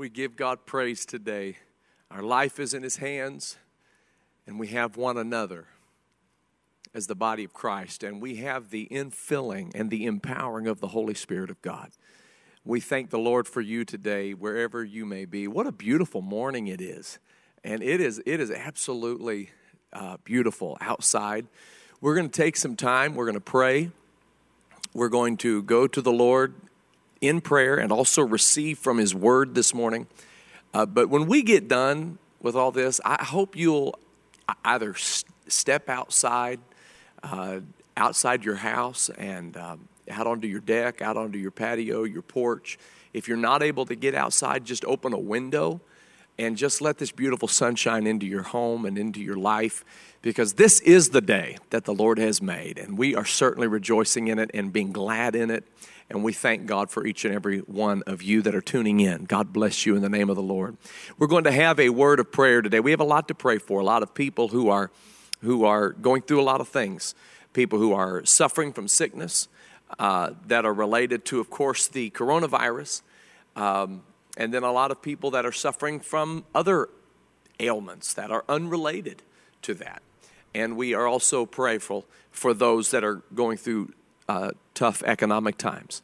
We give God praise today. Our life is in His hands, and we have one another as the body of Christ, and we have the infilling and the empowering of the Holy Spirit of God. We thank the Lord for you today, wherever you may be. What a beautiful morning it is, and it is it is absolutely uh, beautiful outside. We're going to take some time. We're going to pray. We're going to go to the Lord in prayer and also receive from His Word this morning. Uh, but when we get done with all this, I hope you'll either step outside, uh, outside your house, and um, out onto your deck, out onto your patio, your porch. If you're not able to get outside, just open a window and just let this beautiful sunshine into your home and into your life because this is the day that the Lord has made, and we are certainly rejoicing in it and being glad in it. And we thank God for each and every one of you that are tuning in. God bless you in the name of the Lord. We're going to have a word of prayer today. We have a lot to pray for, a lot of people who are, who are going through a lot of things, people who are suffering from sickness uh, that are related to, of course, the coronavirus, um, and then a lot of people that are suffering from other ailments that are unrelated to that. And we are also prayerful for those that are going through uh, tough economic times.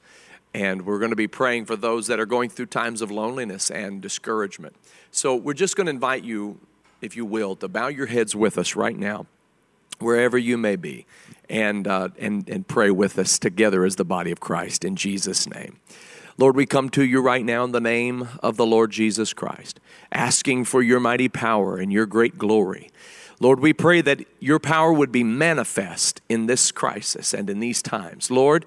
And we're going to be praying for those that are going through times of loneliness and discouragement. So we're just going to invite you, if you will, to bow your heads with us right now, wherever you may be, and, uh, and, and pray with us together as the body of Christ in Jesus' name. Lord, we come to you right now in the name of the Lord Jesus Christ, asking for your mighty power and your great glory. Lord, we pray that your power would be manifest in this crisis and in these times. Lord,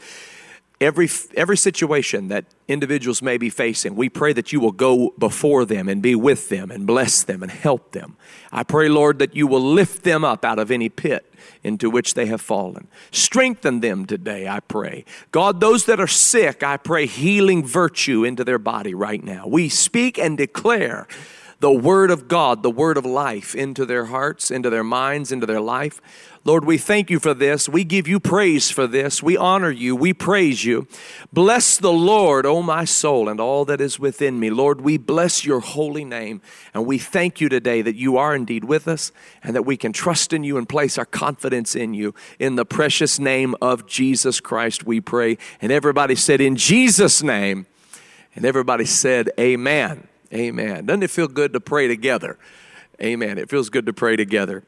every every situation that individuals may be facing we pray that you will go before them and be with them and bless them and help them. I pray lord that you will lift them up out of any pit into which they have fallen. Strengthen them today i pray. God those that are sick i pray healing virtue into their body right now. We speak and declare the Word of God, the Word of life, into their hearts, into their minds, into their life. Lord, we thank you for this. We give you praise for this. We honor you. We praise you. Bless the Lord, O my soul, and all that is within me. Lord, we bless your holy name. And we thank you today that you are indeed with us and that we can trust in you and place our confidence in you. In the precious name of Jesus Christ, we pray. And everybody said, In Jesus' name. And everybody said, Amen. Amen. Doesn't it feel good to pray together? Amen. It feels good to pray together.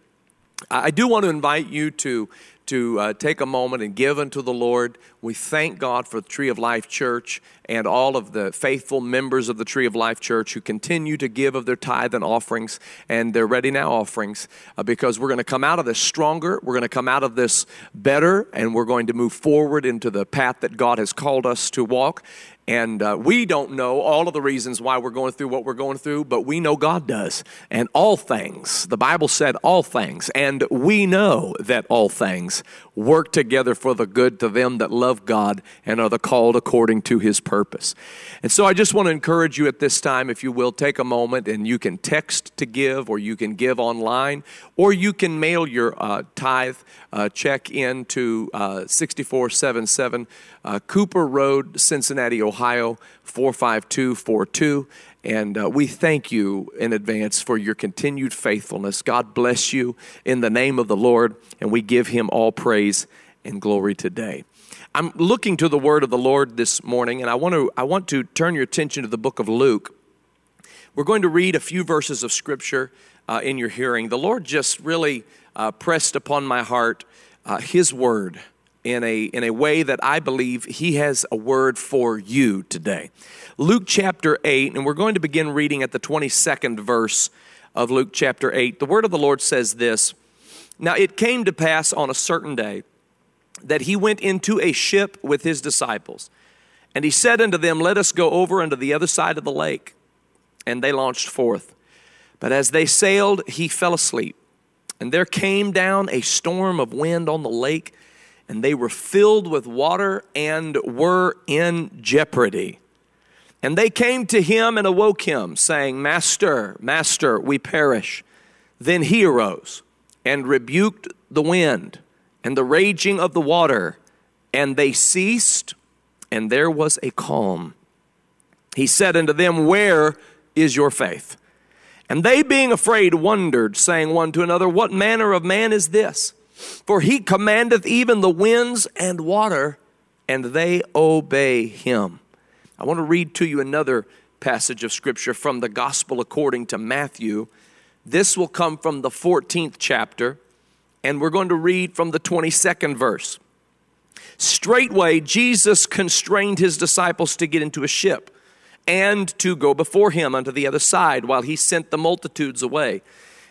I do want to invite you to to uh, take a moment and give unto the Lord. We thank God for the Tree of Life Church and all of the faithful members of the Tree of Life Church who continue to give of their tithe and offerings and their ready now offerings uh, because we're going to come out of this stronger. We're going to come out of this better and we're going to move forward into the path that God has called us to walk. And uh, we don't know all of the reasons why we're going through what we're going through, but we know God does. And all things, the Bible said all things, and we know that all things work together for the good to them that love God and are the called according to his purpose. And so I just want to encourage you at this time, if you will, take a moment and you can text to give, or you can give online, or you can mail your uh, tithe uh, check in to uh, 6477 uh, Cooper Road, Cincinnati, Ohio, 45242. And uh, we thank you in advance for your continued faithfulness. God bless you in the name of the Lord, and we give him all praise and glory today. I'm looking to the word of the Lord this morning, and I want to, I want to turn your attention to the book of Luke. We're going to read a few verses of scripture uh, in your hearing. The Lord just really uh, pressed upon my heart uh, his word in a, in a way that I believe he has a word for you today. Luke chapter 8, and we're going to begin reading at the 22nd verse of Luke chapter 8. The word of the Lord says this Now it came to pass on a certain day that he went into a ship with his disciples. And he said unto them, Let us go over unto the other side of the lake. And they launched forth. But as they sailed, he fell asleep. And there came down a storm of wind on the lake and they were filled with water and were in jeopardy. And they came to him and awoke him, saying, Master, Master, we perish. Then he arose and rebuked the wind and the raging of the water, and they ceased, and there was a calm. He said unto them, Where is your faith? And they, being afraid, wondered, saying one to another, What manner of man is this? For he commandeth even the winds and water, and they obey him. I want to read to you another passage of scripture from the gospel according to Matthew. This will come from the 14th chapter, and we're going to read from the 22nd verse. Straightway, Jesus constrained his disciples to get into a ship and to go before him unto the other side while he sent the multitudes away.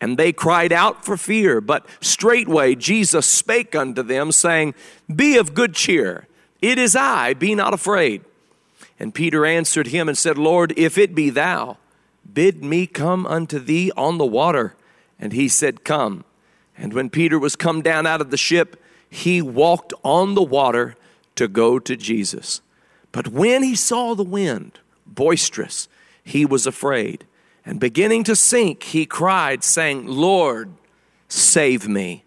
And they cried out for fear. But straightway Jesus spake unto them, saying, Be of good cheer. It is I, be not afraid. And Peter answered him and said, Lord, if it be thou, bid me come unto thee on the water. And he said, Come. And when Peter was come down out of the ship, he walked on the water to go to Jesus. But when he saw the wind boisterous, he was afraid and beginning to sink, he cried, saying, Lord, save me.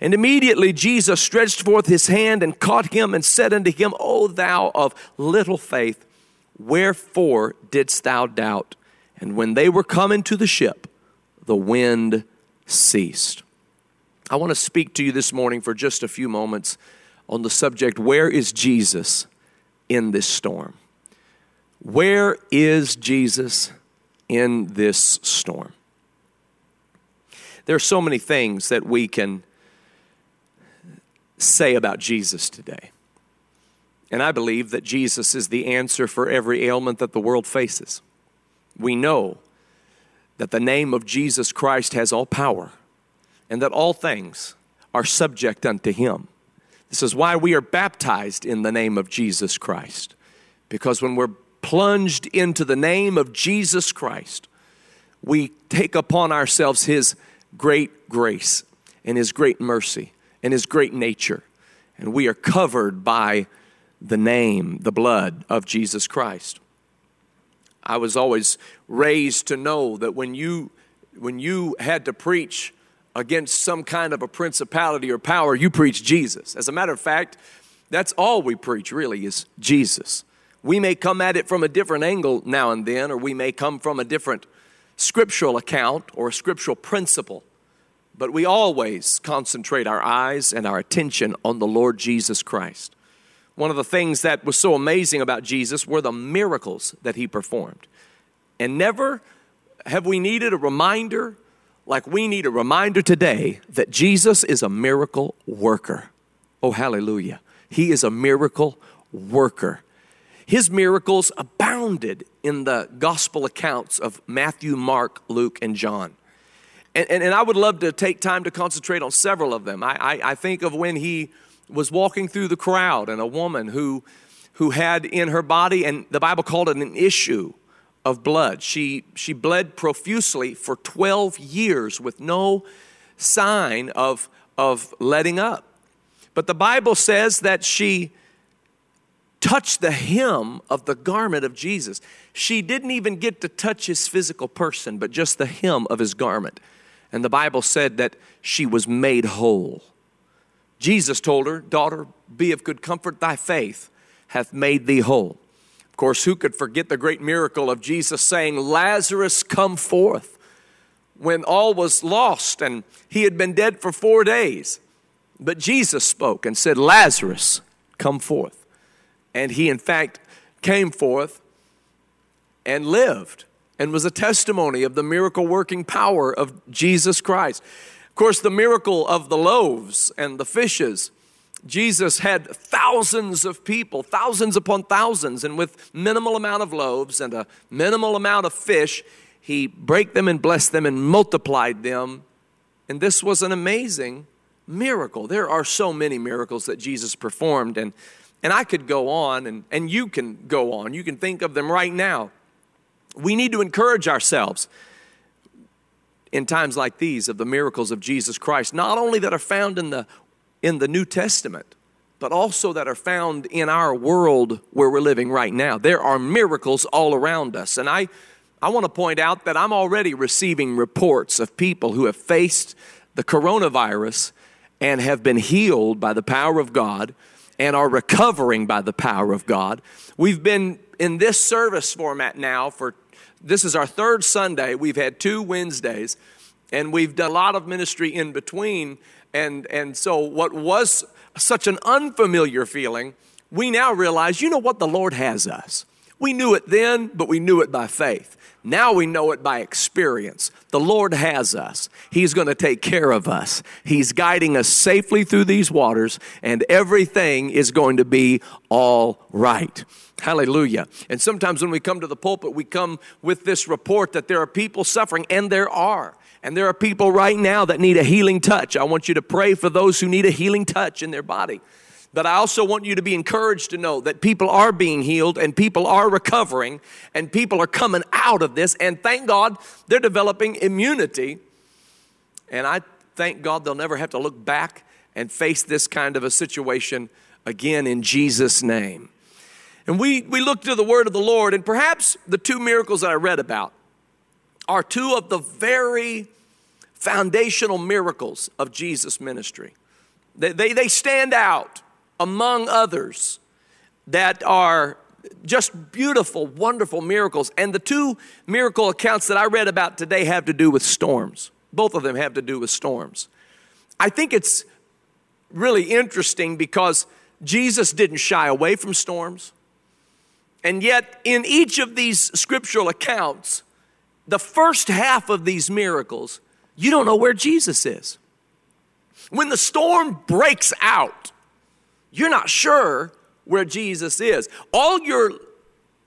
And immediately Jesus stretched forth his hand and caught him and said unto him, O thou of little faith, wherefore didst thou doubt? And when they were come into the ship, the wind ceased. I want to speak to you this morning for just a few moments on the subject where is Jesus in this storm? Where is Jesus in this storm. There are so many things that we can say about Jesus today. And I believe that Jesus is the answer for every ailment that the world faces. We know that the name of Jesus Christ has all power and that all things are subject unto him. This is why we are baptized in the name of Jesus Christ. Because when we're plunged into the name of Jesus Christ, we take upon ourselves His great grace and His great mercy and His great nature. And we are covered by the name, the blood of Jesus Christ. I was always raised to know that when you, when you had to preach against some kind of a principality or power, you preach Jesus. As a matter of fact, that's all we preach really is Jesus. We may come at it from a different angle now and then, or we may come from a different scriptural account or a scriptural principle, but we always concentrate our eyes and our attention on the Lord Jesus Christ. One of the things that was so amazing about Jesus were the miracles that he performed. And never have we needed a reminder like we need a reminder today that Jesus is a miracle worker. Oh, hallelujah. He is a miracle worker. His miracles abounded in the gospel accounts of Matthew, Mark, Luke, and John. And, and, and I would love to take time to concentrate on several of them. I, I, I think of when he was walking through the crowd and a woman who, who had in her body, and the Bible called it an issue of blood. She, she bled profusely for 12 years with no sign of, of letting up. But the Bible says that she touch the hem of the garment of Jesus. She didn't even get to touch his physical person, but just the hem of his garment. And the Bible said that she was made whole. Jesus told her, Daughter, be of good comfort, thy faith hath made thee whole. Of course, who could forget the great miracle of Jesus saying, Lazarus, come forth, when all was lost and he had been dead for four days. But Jesus spoke and said, Lazarus, come forth. And he, in fact, came forth and lived and was a testimony of the miracle working power of Jesus Christ. Of course, the miracle of the loaves and the fishes. Jesus had thousands of people, thousands upon thousands, and with minimal amount of loaves and a minimal amount of fish, he broke them and blessed them and multiplied them. And this was an amazing miracle. There are so many miracles that Jesus performed, and and I could go on, and, and you can go on. You can think of them right now. We need to encourage ourselves in times like these of the miracles of Jesus Christ, not only that are found in the in the New Testament, but also that are found in our world where we're living right now. There are miracles all around us. And I, I want to point out that I'm already receiving reports of people who have faced the coronavirus and have been healed by the power of God and are recovering by the power of God. We've been in this service format now for this is our third Sunday. We've had two Wednesdays, and we've done a lot of ministry in between. And, and so, what was such an unfamiliar feeling, we now realize, you know what? The Lord has us. We knew it then, but we knew it by faith. Now we know it by experience. The Lord has us. He's going to take care of us. He's guiding us safely through these waters, and everything is going to be all right. Hallelujah. And sometimes when we come to the pulpit, we come with this report that there are people suffering, and there are. And there are people right now that need a healing touch. I want you to pray for those who need a healing touch in their body. But I also want you to be encouraged to know that people are being healed and people are recovering and people are coming out of this. And thank God they're developing immunity. And I thank God they'll never have to look back and face this kind of a situation again in Jesus' name. And we, we look to the word of the Lord, and perhaps the two miracles that I read about are two of the very foundational miracles of Jesus' ministry. They, they, they stand out among others that are just beautiful, wonderful miracles. And the two miracle accounts that I read about today have to do with storms. Both of them have to do with storms. I think it's really interesting because Jesus didn't shy away from storms. And yet, in each of these scriptural accounts, the first half of these miracles, you don't know where Jesus is. When the storm breaks out, you're not sure where Jesus is. All you're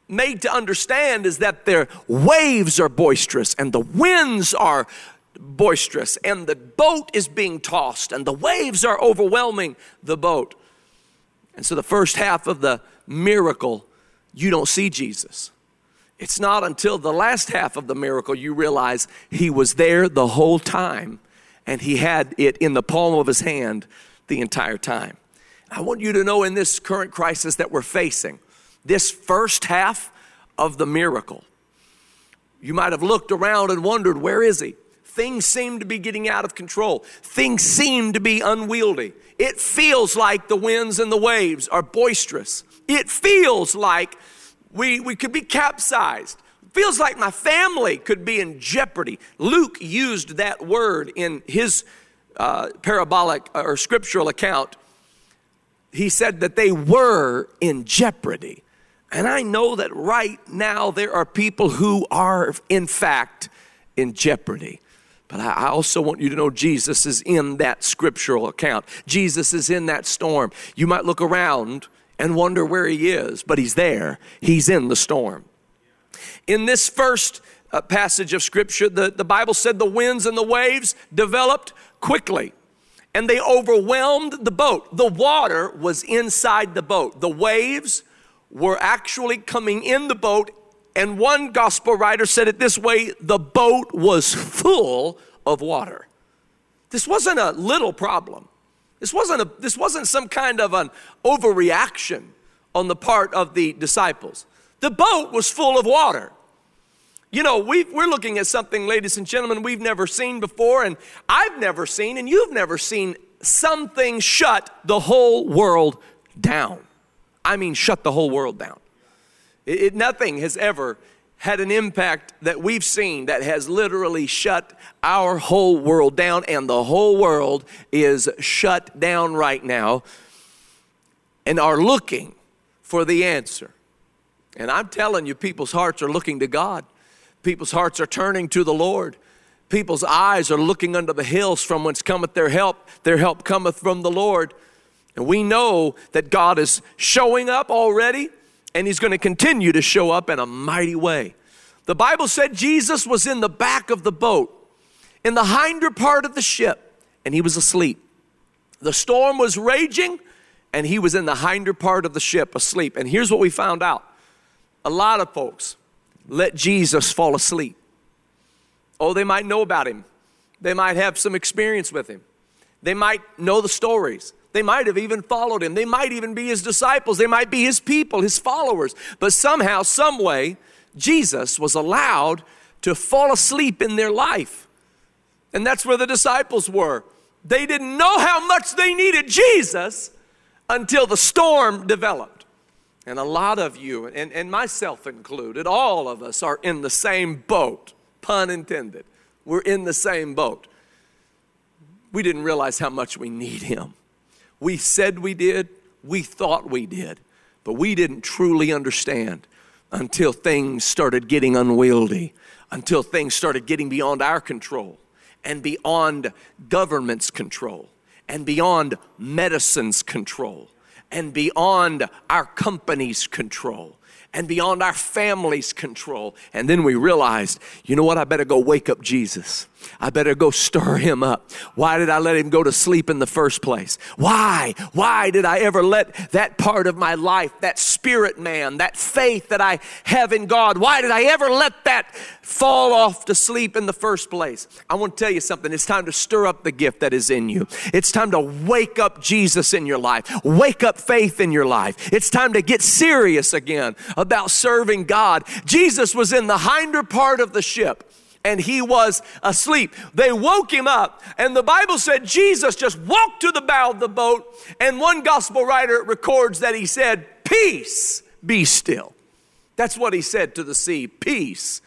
made to understand is that their waves are boisterous and the winds are boisterous and the boat is being tossed and the waves are overwhelming the boat. And so the first half of the miracle you don't see Jesus. It's not until the last half of the miracle you realize he was there the whole time and he had it in the palm of his hand the entire time. I want you to know in this current crisis that we're facing, this first half of the miracle, you might have looked around and wondered, where is he? Things seem to be getting out of control. Things seem to be unwieldy. It feels like the winds and the waves are boisterous. It feels like we, we could be capsized. It feels like my family could be in jeopardy. Luke used that word in his uh, parabolic uh, or scriptural account. He said that they were in jeopardy. And I know that right now there are people who are, in fact, in jeopardy. But I also want you to know Jesus is in that scriptural account. Jesus is in that storm. You might look around and wonder where he is, but he's there. He's in the storm. In this first uh, passage of scripture, the, the Bible said the winds and the waves developed quickly and they overwhelmed the boat. The water was inside the boat. The waves were actually coming in the boat. And one gospel writer said it this way the boat was full of water. This wasn't a little problem. This wasn't, a, this wasn't some kind of an overreaction on the part of the disciples. The boat was full of water. You know, we are looking at something, ladies and gentlemen, we've never seen before, and I've never seen, and you've never seen something shut the whole world down. I mean, shut the whole world down. It, it, nothing has ever had an impact that we've seen that has literally shut our whole world down, and the whole world is shut down right now and are looking for the answer. And I'm telling you, people's hearts are looking to God, people's hearts are turning to the Lord. People's eyes are looking unto the hills from whence cometh their help. Their help cometh from the Lord. And we know that God is showing up already and he's going to continue to show up in a mighty way. The Bible said Jesus was in the back of the boat, in the hinder part of the ship, and he was asleep. The storm was raging, and he was in the hinder part of the ship asleep. And here's what we found out a lot of folks let Jesus fall asleep. Oh, they might know about him, they might have some experience with him, they might know the stories, They might have even followed him. They might even be his disciples. They might be his people, his followers. But somehow, some way, Jesus was allowed to fall asleep in their life. And that's where the disciples were. They didn't know how much they needed Jesus until the storm developed. And a lot of you, and, and myself included, all of us are in the same boat, pun intended. We're in the same boat. We didn't realize how much we need Him. We said we did, we thought we did, but we didn't truly understand until things started getting unwieldy, until things started getting beyond our control and beyond government's control and beyond medicine's control and beyond our company's control and beyond our family's control. And then we realized, you know what? I better go wake up Jesus. I better go stir him up. Why did I let him go to sleep in the first place? Why? Why did I ever let that part of my life, that spirit man, that faith that I have in God, why did I ever let that fall off to sleep in the first place? I want to tell you something. It's time to stir up the gift that is in you. It's time to wake up Jesus in your life, wake up faith in your life. It's time to get serious again about serving God. Jesus was in the hinder part of the ship and he was asleep. They woke him up, and the Bible said Jesus just walked to the bow of the boat, and one gospel writer records that he said, Peace, be still. That's what he said to the sea, Peace,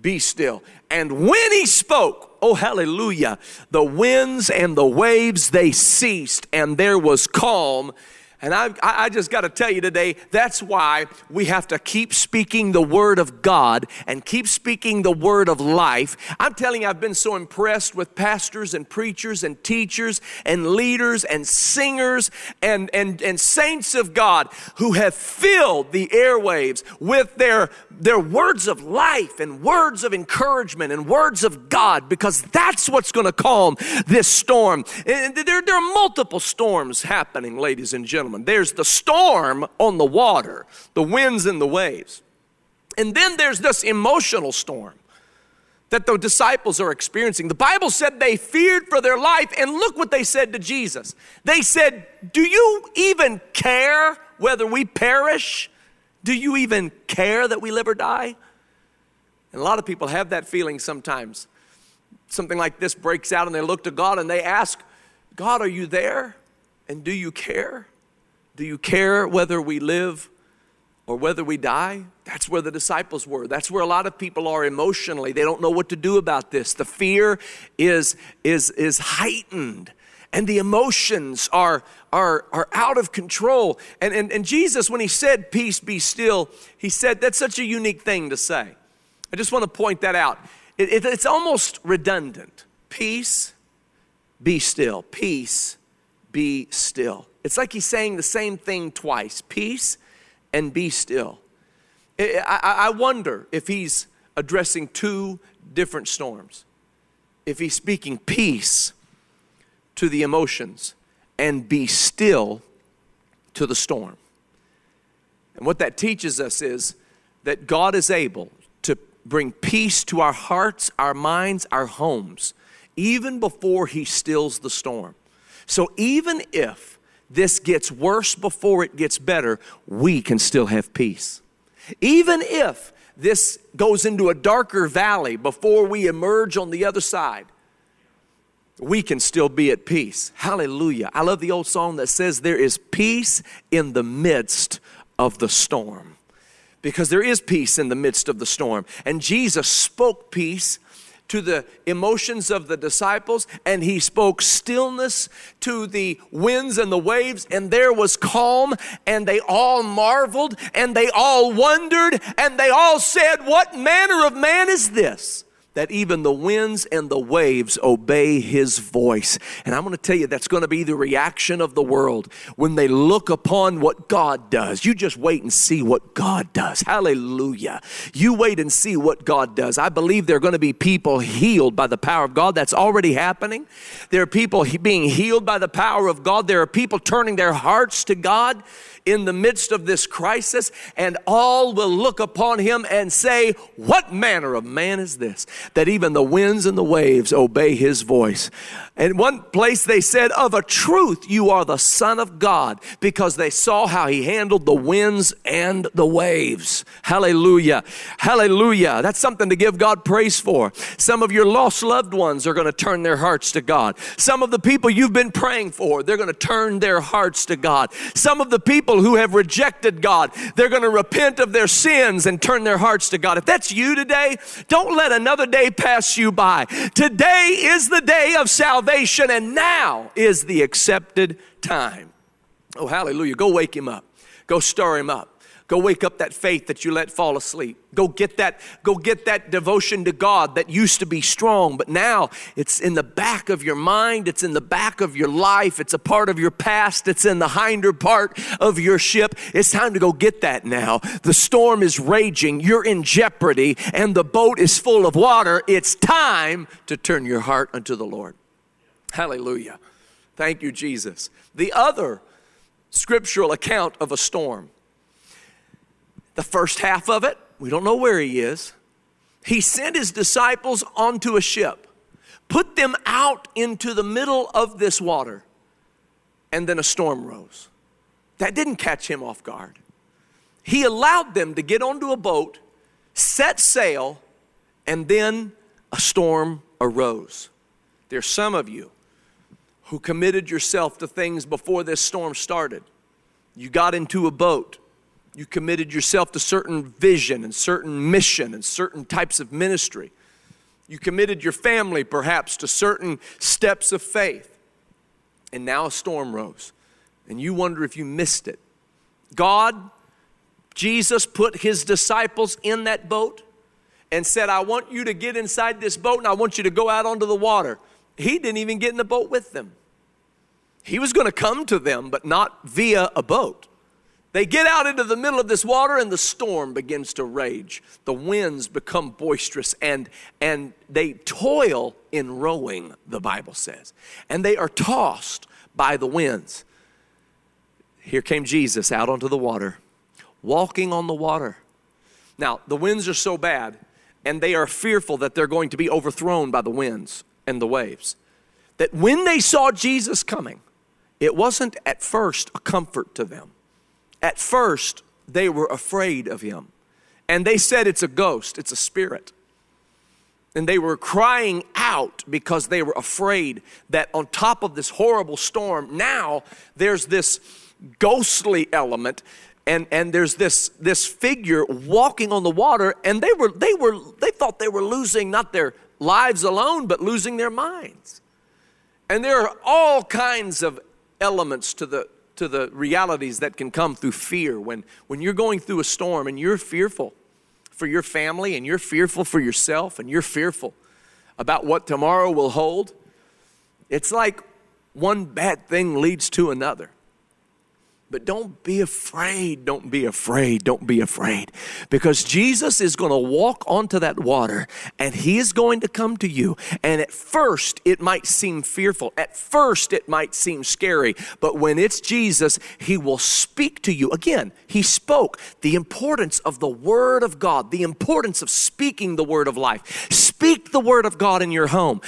be still. And when he spoke, oh hallelujah, the winds and the waves they ceased, and there was calm and I, I just got to tell you today, that's why we have to keep speaking the word of God and keep speaking the word of life. I'm telling you, I've been so impressed with pastors and preachers and teachers and leaders and singers and, and, and saints of God who have filled the airwaves with their, their words of life and words of encouragement and words of God because that's what's going to calm this storm. And there, there are multiple storms happening, ladies and gentlemen gentlemen. There's the storm on the water, the winds and the waves. And then there's this emotional storm that the disciples are experiencing. The Bible said they feared for their life, and look what they said to Jesus. They said, Do you even care whether we perish? Do you even care that we live or die? And a lot of people have that feeling sometimes. Something like this breaks out, and they look to God and they ask, God, are you there? And do you care? Do you care whether we live or whether we die? That's where the disciples were. That's where a lot of people are emotionally. They don't know what to do about this. The fear is, is, is heightened and the emotions are, are, are out of control. And, and, and Jesus, when he said, Peace be still, he said, That's such a unique thing to say. I just want to point that out. It, it, it's almost redundant. Peace, be still. Peace, be still. It's like he's saying the same thing twice peace and be still. I, wonder if he's addressing two different storms. If he's speaking peace to the emotions and be still to the storm. And what that teaches us is that God is able to bring peace to our hearts, our minds, our homes, even before He stills the storm. So even if this gets worse before it gets better, we can still have peace. Even if this goes into a darker valley before we emerge on the other side, we can still be at peace. Hallelujah. I love the old song that says, There is peace in the midst of the storm. Because there is peace in the midst of the storm. And Jesus spoke peace to the emotions of the disciples, and he spoke stillness to the winds and the waves, and there was calm, and they all marveled, and they all wondered, and they all said, What manner of man is this? That even the winds and the waves obey his voice. And I'm going to tell you that's going to be the reaction of the world when they look upon what God does. You just wait and see what God does. Hallelujah. You wait and see what God does. I believe there are going to be people healed by the power of God. That's already happening. There are people being healed by the power of God. There are people turning their hearts to God in the midst of this crisis, and all will look upon him and say, What manner of man is this? that even the winds and the waves obey his voice. In one place they said, Of a truth, you are the Son of God, because they saw how he handled the winds and the waves. Hallelujah. Hallelujah. That's something to give God praise for. Some of your lost loved ones are going to turn their hearts to God. Some of the people you've been praying for, they're going to turn their hearts to God. Some of the people who have rejected God, they're going to repent of their sins and turn their hearts to God. If that's you today, don't let another day pass you by. Today is the day of salvation salvation, and now is the accepted time. Oh, hallelujah. Go wake him up. Go stir him up. Go wake up that faith that you let fall asleep. Go get that, go get that devotion to God that used to be strong, but now it's in the back of your mind, it's in the back of your life, it's a part of your past, it's in the hinder part of your ship. It's time to go get that now. The storm is raging, you're in jeopardy, and the boat is full of water. It's time to turn your heart unto the Lord. Hallelujah. Thank you, Jesus. The other scriptural account of a storm, the first half of it, we don't know where he is. He sent his disciples onto a ship, put them out into the middle of this water, and then a storm rose. That didn't catch him off guard. He allowed them to get onto a boat, set sail, and then a storm arose. There's some of you who committed yourself to things before this storm started. You got into a boat. You committed yourself to certain vision and certain mission and certain types of ministry. You committed your family perhaps to certain steps of faith. And now a storm rose. And you wonder if you missed it. God, Jesus put his disciples in that boat and said, I want you to get inside this boat and I want you to go out onto the water. He didn't even get in the boat with them. He was going to come to them, but not via a boat. They get out into the middle of this water and the storm begins to rage. The winds become boisterous and, and they toil in rowing, the Bible says. And they are tossed by the winds. Here came Jesus out onto the water, walking on the water. Now, the winds are so bad, and they are fearful that they're going to be overthrown by the winds and the waves, that when they saw Jesus coming, it wasn't at first a comfort to them. At first, they were afraid of him. And they said it's a ghost, it's a spirit. And they were crying out because they were afraid that on top of this horrible storm, now there's this ghostly element and, and there's this, this figure walking on the water and they were they were they thought they were losing not their lives alone but losing their minds and there are all kinds of elements to the to the realities that can come through fear. When when you're going through a storm and you're fearful for your family and you're fearful for yourself and you're fearful about what tomorrow will hold it's like one bad thing leads to another but don't be afraid. Don't be afraid. Don't be afraid. Because Jesus is going to walk onto that water and he is going to come to you. And at first, it might seem fearful. At first, it might seem scary. But when it's Jesus, he will speak to you. Again, he spoke the importance of the Word of God, the importance of speaking the Word of life. Speak the Word of God in your home.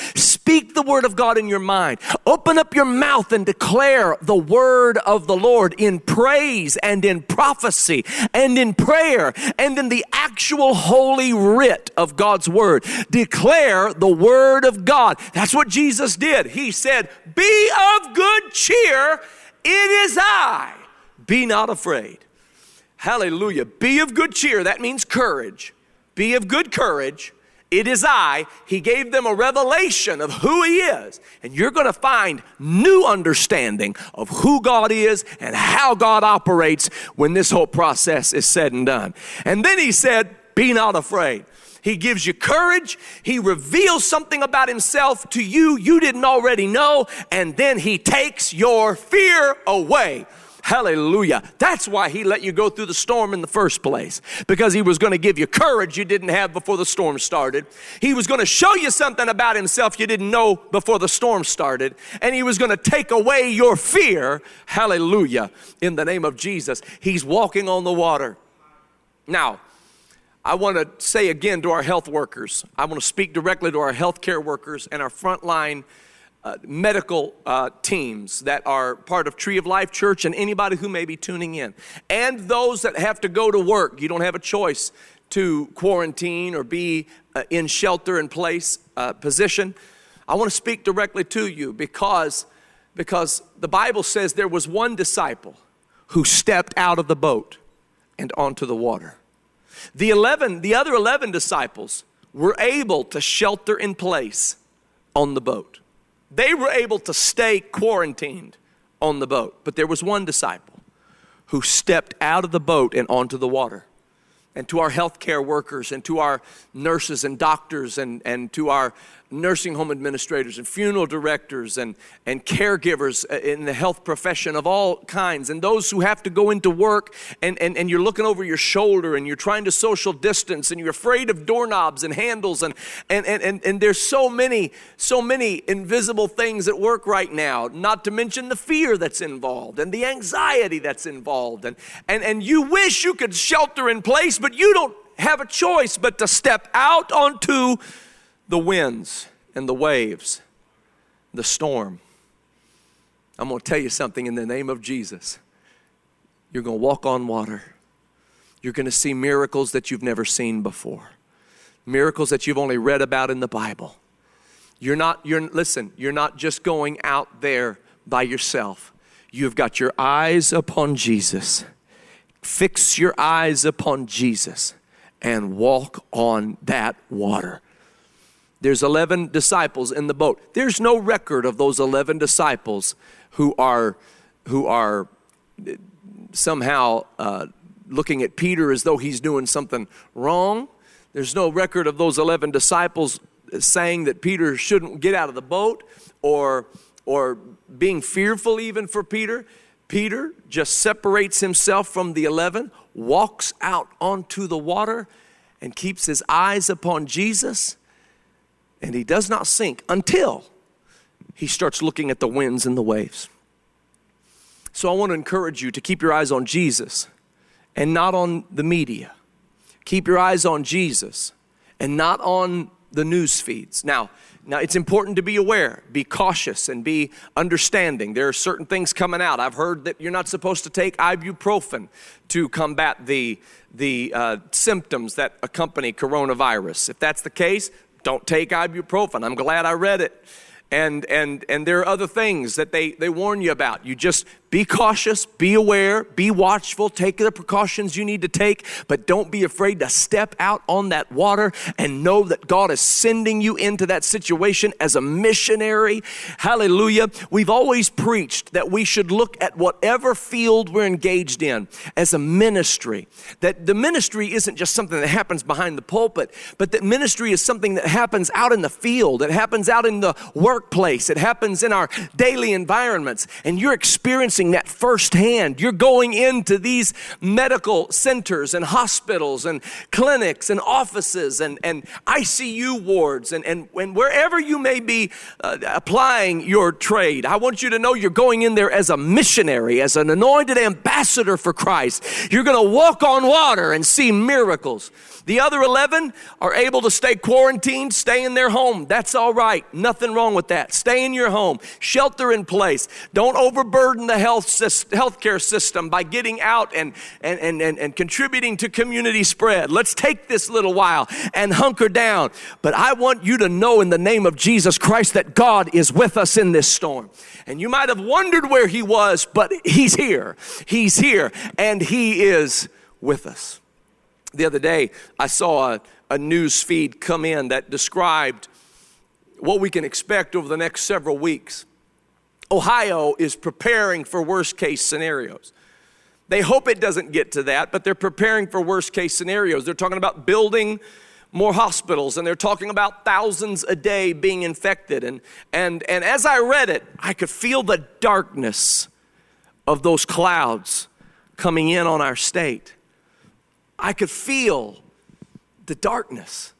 The Word of God in your mind. Open up your mouth and declare the Word of the Lord in praise and in prophecy and in prayer and in the actual holy writ of God's word. Declare the word of God. That's what Jesus did. He said, Be of good cheer. It is I. Be not afraid. Hallelujah. Be of good cheer. That means courage. Be of good courage. It is I. He gave them a revelation of who He is. And you're going to find new understanding of who God is and how God operates when this whole process is said and done. And then He said, Be not afraid. He gives you courage. He reveals something about Himself to you you didn't already know. And then He takes your fear away. Hallelujah. That's why he let you go through the storm in the first place, because he was going to give you courage you didn't have before the storm started. He was going to show you something about himself you didn't know before the storm started, and he was going to take away your fear. Hallelujah. In the name of Jesus, he's walking on the water. Now, I want to say again to our health workers, I want to speak directly to our healthcare workers and our frontline uh, medical uh, teams that are part of Tree of Life Church and anybody who may be tuning in, and those that have to go to work. You don't have a choice to quarantine or be uh, in shelter in place uh, position. I want to speak directly to you because, because the Bible says there was one disciple who stepped out of the boat and onto the water. The 11, the other 11 disciples were able to shelter in place on the boat. They were able to stay quarantined on the boat, but there was one disciple who stepped out of the boat and onto the water. And to our healthcare workers and to our nurses and doctors and, and to our nursing home administrators and funeral directors and, and caregivers uh, in the health profession of all kinds and those who have to go into work and, and, and you're looking over your shoulder and you're trying to social distance and you're afraid of doorknobs and handles and, and, and, and, and there's so many so many invisible things at work right now not to mention the fear that's involved and the anxiety that's involved and, and, and you wish you could shelter in place but you don't have a choice but to step out onto the winds and the waves, the storm. I'm going to tell you something in the name of Jesus. You're going to walk on water. You're going to see miracles that you've never seen before, miracles that you've only read about in the Bible. You're not, you're, listen, you're not just going out there by yourself. You've got your eyes upon Jesus. Fix your eyes upon Jesus and walk on that water. There's 11 disciples in the boat. There's no record of those 11 disciples who are, who are somehow uh, looking at Peter as though he's doing something wrong. There's no record of those 11 disciples saying that Peter shouldn't get out of the boat or, or being fearful even for Peter. Peter just separates himself from the 11, walks out onto the water, and keeps his eyes upon Jesus and he does not sink until he starts looking at the winds and the waves. So I want to encourage you to keep your eyes on Jesus and not on the media. Keep your eyes on Jesus and not on the news feeds. Now, now it's important to be aware, be cautious and be understanding. There are certain things coming out. I've heard that you're not supposed to take ibuprofen to combat the the uh, symptoms that accompany coronavirus. If that's the case, don't take ibuprofen. I'm glad I read it. And, and, and there are other things that they, they warn you about. You just be cautious, be aware, be watchful, take the precautions you need to take, but don't be afraid to step out on that water and know that God is sending you into that situation as a missionary. Hallelujah. We've always preached that we should look at whatever field we're engaged in as a ministry. That the ministry isn't just something that happens behind the pulpit, but that ministry is something that happens out in the field, it happens out in the workplace, it happens in our daily environments, and you're experiencing that firsthand. You're going into these medical centers and hospitals and clinics and offices and, and ICU wards and, and, and wherever you may be uh, applying your trade. I want you to know you're going in there as a missionary, as an anointed ambassador for Christ. You're going to walk on water and see miracles. The other 11 are able to stay quarantined, stay in their home. That's all right. Nothing wrong with that. Stay in your home, shelter in place. Don't overburden the health healthcare system by getting out and, and, and, and, and contributing to community spread. Let's take this little while and hunker down. But I want you to know in the name of Jesus Christ that God is with us in this storm. And you might have wondered where He was, but He's here. He's here, and He is with us. The other day, I saw a, a news feed come in that described what we can expect over the next several weeks. Ohio is preparing for worst case scenarios. They hope it doesn't get to that, but they're preparing for worst case scenarios. They're talking about building more hospitals and they're talking about thousands a day being infected. And, and, and as I read it, I could feel the darkness of those clouds coming in on our state. I could feel the darkness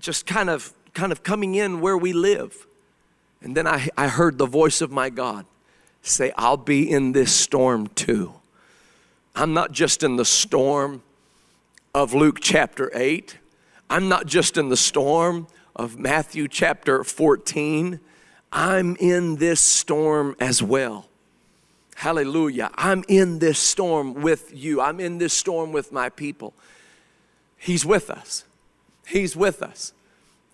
just kind of kind of coming in where we live. And then I, I heard the voice of my God say, I'll be in this storm too. I'm not just in the storm, of Luke chapter 8. I'm not just in the storm of Matthew chapter 14. I'm in this storm as well. Hallelujah. I'm in this storm with you. I'm in this storm with my people. He's with us. He's with us.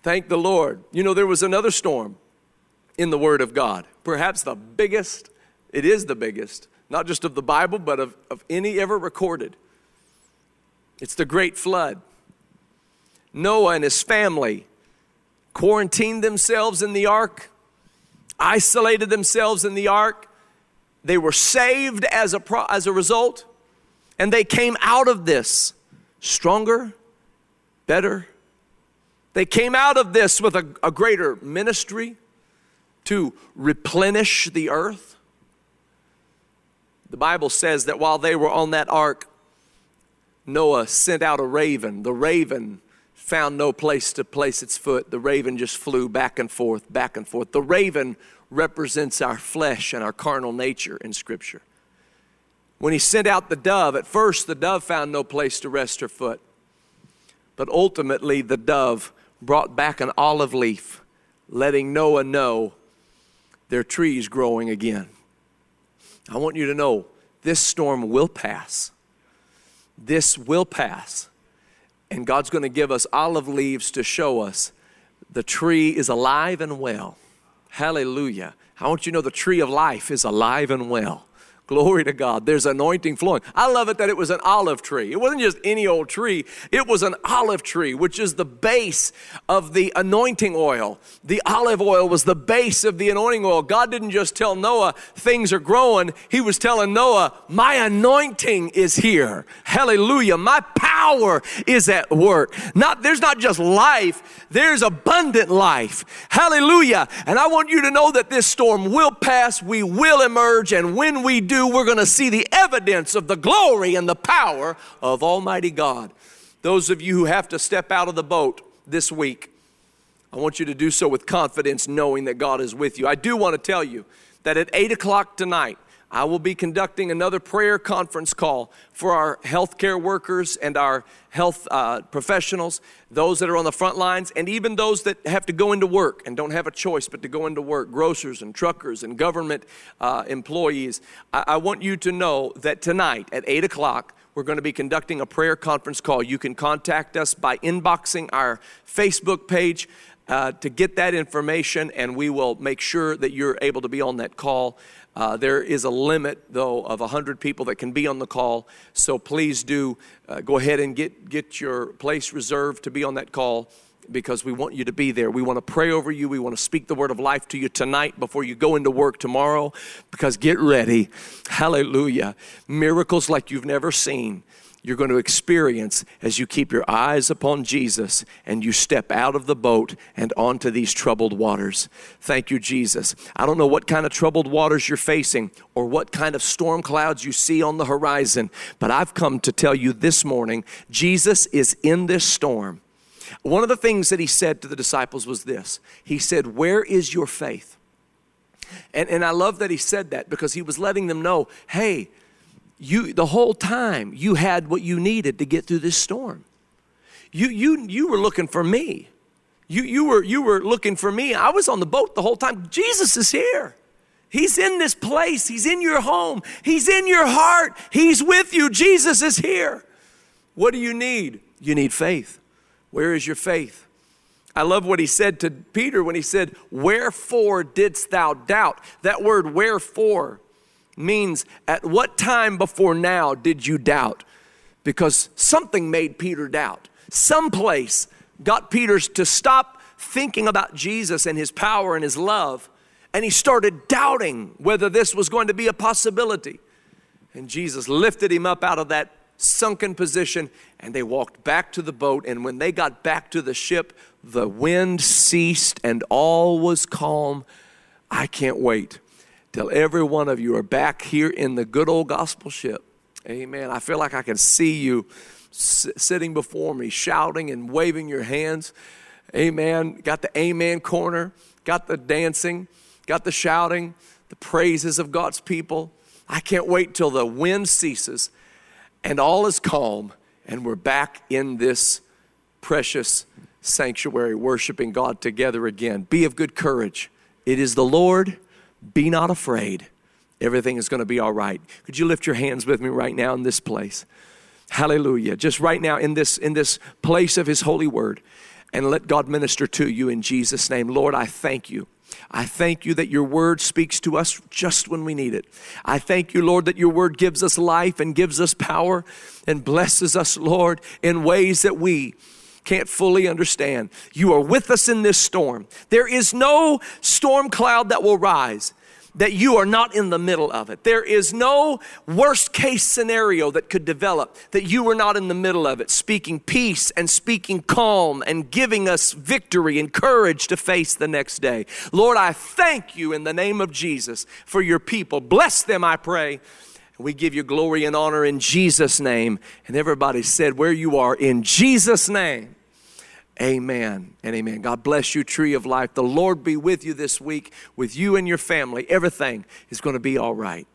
Thank the Lord. You know, there was another storm in the Word of God, perhaps the biggest, it is the biggest, not just of the Bible, but of, of any ever recorded. It's the great flood. Noah and his family quarantined themselves in the ark, isolated themselves in the ark. They were saved as a, pro- as a result, and they came out of this stronger, better. They came out of this with a, a greater ministry to replenish the earth. The Bible says that while they were on that ark, Noah sent out a raven. The raven found no place to place its foot. The raven just flew back and forth, back and forth. The raven represents our flesh and our carnal nature in Scripture. When he sent out the dove, at first the dove found no place to rest her foot. But ultimately, the dove brought back an olive leaf, letting Noah know their trees growing again. I want you to know this storm will pass. This will pass. And God's going to give us olive leaves to show us the tree is alive and well. Hallelujah. I want you to know the tree of life is alive and well. Glory to God. There's anointing flowing. I love it that it was an olive tree. It wasn't just any old tree, it was an olive tree, which is the base of the anointing oil. The olive oil was the base of the anointing oil. God didn't just tell Noah things are growing, He was telling Noah, My anointing is here. Hallelujah. My power is at work. Not there's not just life, there's abundant life. Hallelujah. And I want you to know that this storm will pass, we will emerge, and when we do, we're going to see the evidence of the glory and the power of Almighty God. Those of you who have to step out of the boat this week, I want you to do so with confidence, knowing that God is with you. I do want to tell you that at 8 o'clock tonight, I will be conducting another prayer conference call for our healthcare workers and our health uh, professionals, those that are on the front lines, and even those that have to go into work and don't have a choice but to go into work grocers and truckers and government uh, employees. I-, I want you to know that tonight at 8 o'clock, we're going to be conducting a prayer conference call. You can contact us by inboxing our Facebook page. Uh, to get that information, and we will make sure that you're able to be on that call. Uh, there is a limit, though, of 100 people that can be on the call. So please do uh, go ahead and get, get your place reserved to be on that call because we want you to be there. We want to pray over you. We want to speak the word of life to you tonight before you go into work tomorrow because get ready. Hallelujah. Miracles like you've never seen you're going to experience as you keep your eyes upon Jesus and you step out of the boat and onto these troubled waters. Thank you, Jesus. I don't know what kind of troubled waters you're facing or what kind of storm clouds you see on the horizon, but I've come to tell you this morning Jesus is in this storm. One of the things that he said to the disciples was this He said, Where is your faith? And, and I love that he said that because he was letting them know, hey, you the whole time you had what you needed to get through this storm. You you you were looking for me. You you were you were looking for me. I was on the boat the whole time. Jesus is here. He's in this place. He's in your home. He's in your heart. He's with you. Jesus is here. What do you need? You need faith. Where is your faith? I love what he said to Peter when he said, Wherefore didst thou doubt? That word, wherefore, means at what time before now did you doubt? Because something made Peter doubt. Someplace got Peter to stop thinking about Jesus and his power and his love, and he started doubting whether this was going to be a possibility. And Jesus lifted him up out of that sunken position, and they walked back to the boat. And when they got back to the ship, the wind ceased and all was calm. I can't wait till every one of you are back here in the good old gospel ship. Amen. I feel like I can see you s- sitting before me, shouting and waving your hands. Amen. Got the amen corner, got the dancing, got the shouting, the praises of God's people. I can't wait till the wind ceases and all is calm And we're back in this precious sanctuary, worshiping God together again. Be of good courage. It is the Lord. Be not afraid. Everything is going to be all right. Could you lift your hands with me right now in this place? Hallelujah. Just right now in this in this place of his holy word and let God minister to you in Jesus name. Lord, I thank you. I thank you that your word speaks to us just when we need it. I thank you, Lord, that your word gives us life and gives us power and blesses us, Lord, in ways that we can't fully understand. You are with us in this storm. There is no storm cloud that will rise that you are not in the middle of it. There is no worst case scenario that could develop that you are not in the middle of it, speaking peace and speaking calm and giving us victory and courage to face the next day. Lord, I thank you in the name of Jesus for your people. Bless them, I pray. We give you glory and honor in Jesus' name. And everybody said, Where you are, in Jesus' name. Amen and amen. God bless you, tree of life. The Lord be with you this week, with you and your family. Everything is going to be all right.